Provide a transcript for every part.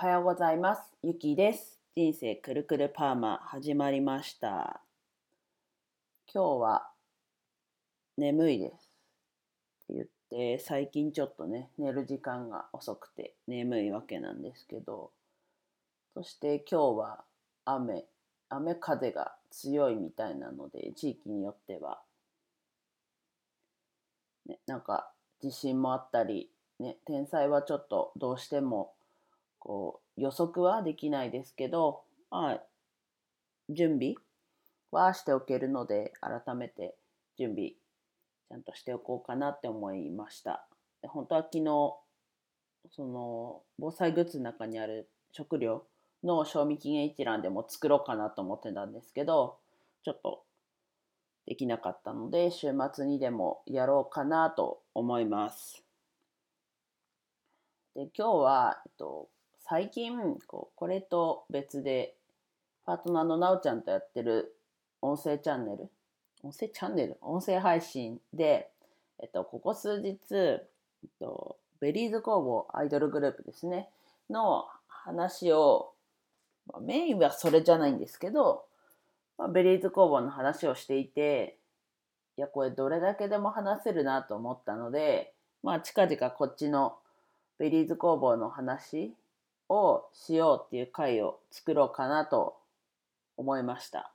はようございます。ゆきです。人生くるくるパーマ始まりました。今日は眠いです。って言って、最近ちょっとね、寝る時間が遅くて眠いわけなんですけど、そして今日は雨、雨風が強いみたいなので、地域によっては、ね、なんか地震もあったり、ね、天災はちょっとどうしてもこう予測はできないですけど、まあ、準備はしておけるので改めて準備ちゃんとしておこうかなって思いました。で本当は昨日その防災グッズの中にある食料の賞味期限一覧でも作ろうかなと思ってたんですけどちょっとできなかったので週末にでもやろうかなと思います。で今日は、えっと、最近こうこれと別でパートナーのなおちゃんとやってる音声チャンネル音声チャンネル？音声配信で、えっと、ここ数日、えっと、ベリーズ工房アイドルグループですねの話を、まあ、メインはそれじゃないんですけど、まあ、 Berryz工房の話をしていていやこれどれだけでも話せるなと思ったのでまあ近々こっちの Berryz工房の話をしようっていう回を作ろうかなと思いました。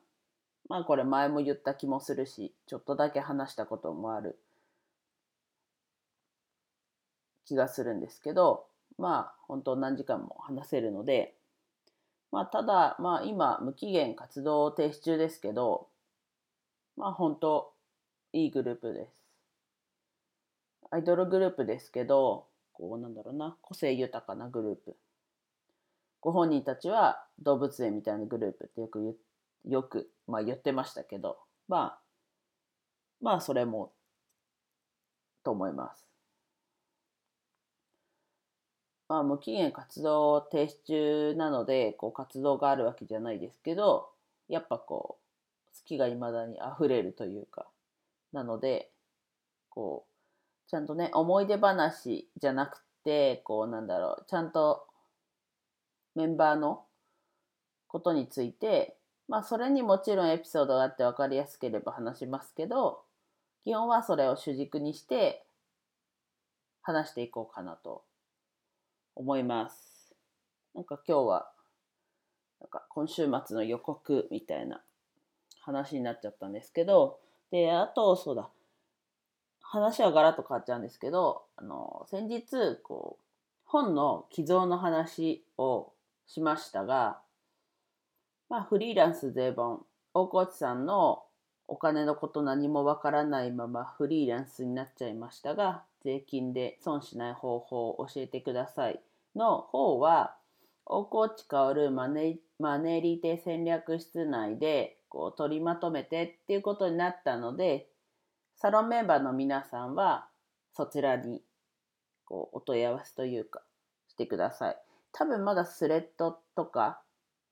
まあこれ前も言った気もするし、ちょっとだけ話したこともある気がするんですけど、まあ本当何時間も話せるので、まあただ、まあ今無期限活動を停止中ですけど、まあ本当いいグループです。アイドルグループですけど、こうなんだろうな、個性豊かなグループ。ご本人たちは動物園みたいなグループってよく言よく、まあ、言ってましたけど、まあ、まあそれもと思います。まあ無期限活動停止中なのでこう活動があるわけじゃないですけどやっぱこう好きがいまだに溢れるというかなのでこうちゃんとね思い出話じゃなくてこうなんだろうちゃんとメンバーのことについてまあそれにもちろんエピソードがあって分かりやすければ話しますけど基本はそれを主軸にして話していこうかなと思います。なんか今日はなんか今週末の予告みたいな話になっちゃったんですけどであとそうだ話はガラッと変わっちゃうんですけどあの先日こう本の寄贈の話をしましたが、まあ、フリーランス税本大河内さんのお金のこと何もわからないままフリーランスになっちゃいましたが税金で損しない方法を教えてくださいの方は大河内薫マネマネリテ戦略室内でこう取りまとめてっていうことになったのでサロンメンバーの皆さんはそちらにこうお問い合わせというかしてください。多分まだスレッドとか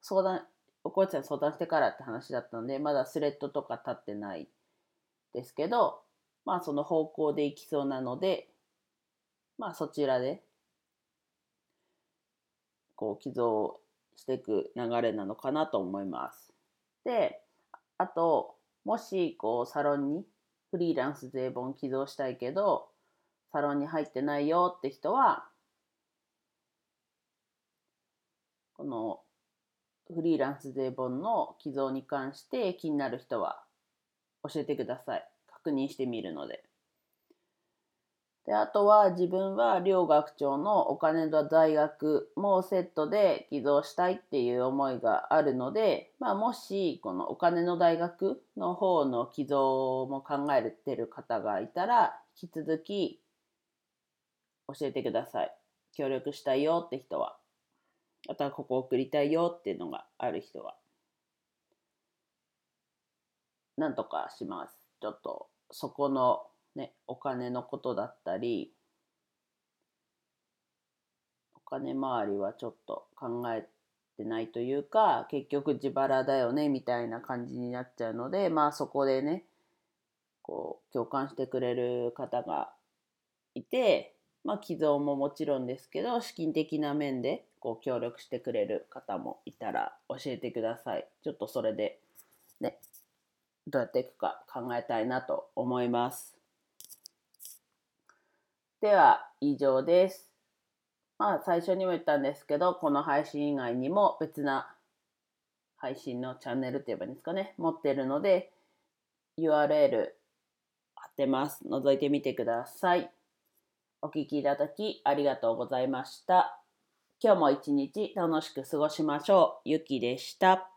相談、おこちゃん相談してからって話だったので、まだスレッドとか立ってないですけど、まあその方向でいきそうなので、まあそちらでこう寄贈していく流れなのかなと思います。で、あと、もしこうサロンにフリーランス税本寄贈したいけど、サロンに入ってないよって人は、このフリーランス税本の寄贈に関して気になる人は教えてください。確認してみるので。で、あとは自分は両学長のお金と大学もセットで寄贈したいっていう思いがあるので、まあもしこのお金の大学の方の寄贈も考えてる方がいたら、引き続き教えてください。協力したいよって人は。あとはここ送りたいよっていうのがある人は。なんとかします。ちょっとそこのね、お金のことだったり、お金回りはちょっと考えてないというか、結局自腹だよねみたいな感じになっちゃうので、まあそこでね、こう共感してくれる方がいて、まあ寄贈ももちろんですけど、資金的な面でこう協力してくれる方もいたら教えてください。ちょっとそれでね、どうやっていくか考えたいなと思います。では以上です。まあ最初にも言ったんですけど、この配信以外にも別な配信のチャンネルって言えばいいんですかね、持ってるので URL 貼ってます。覗いてみてください。お聴きいただきありがとうございました。今日も一日楽しく過ごしましょう。ゆきでした。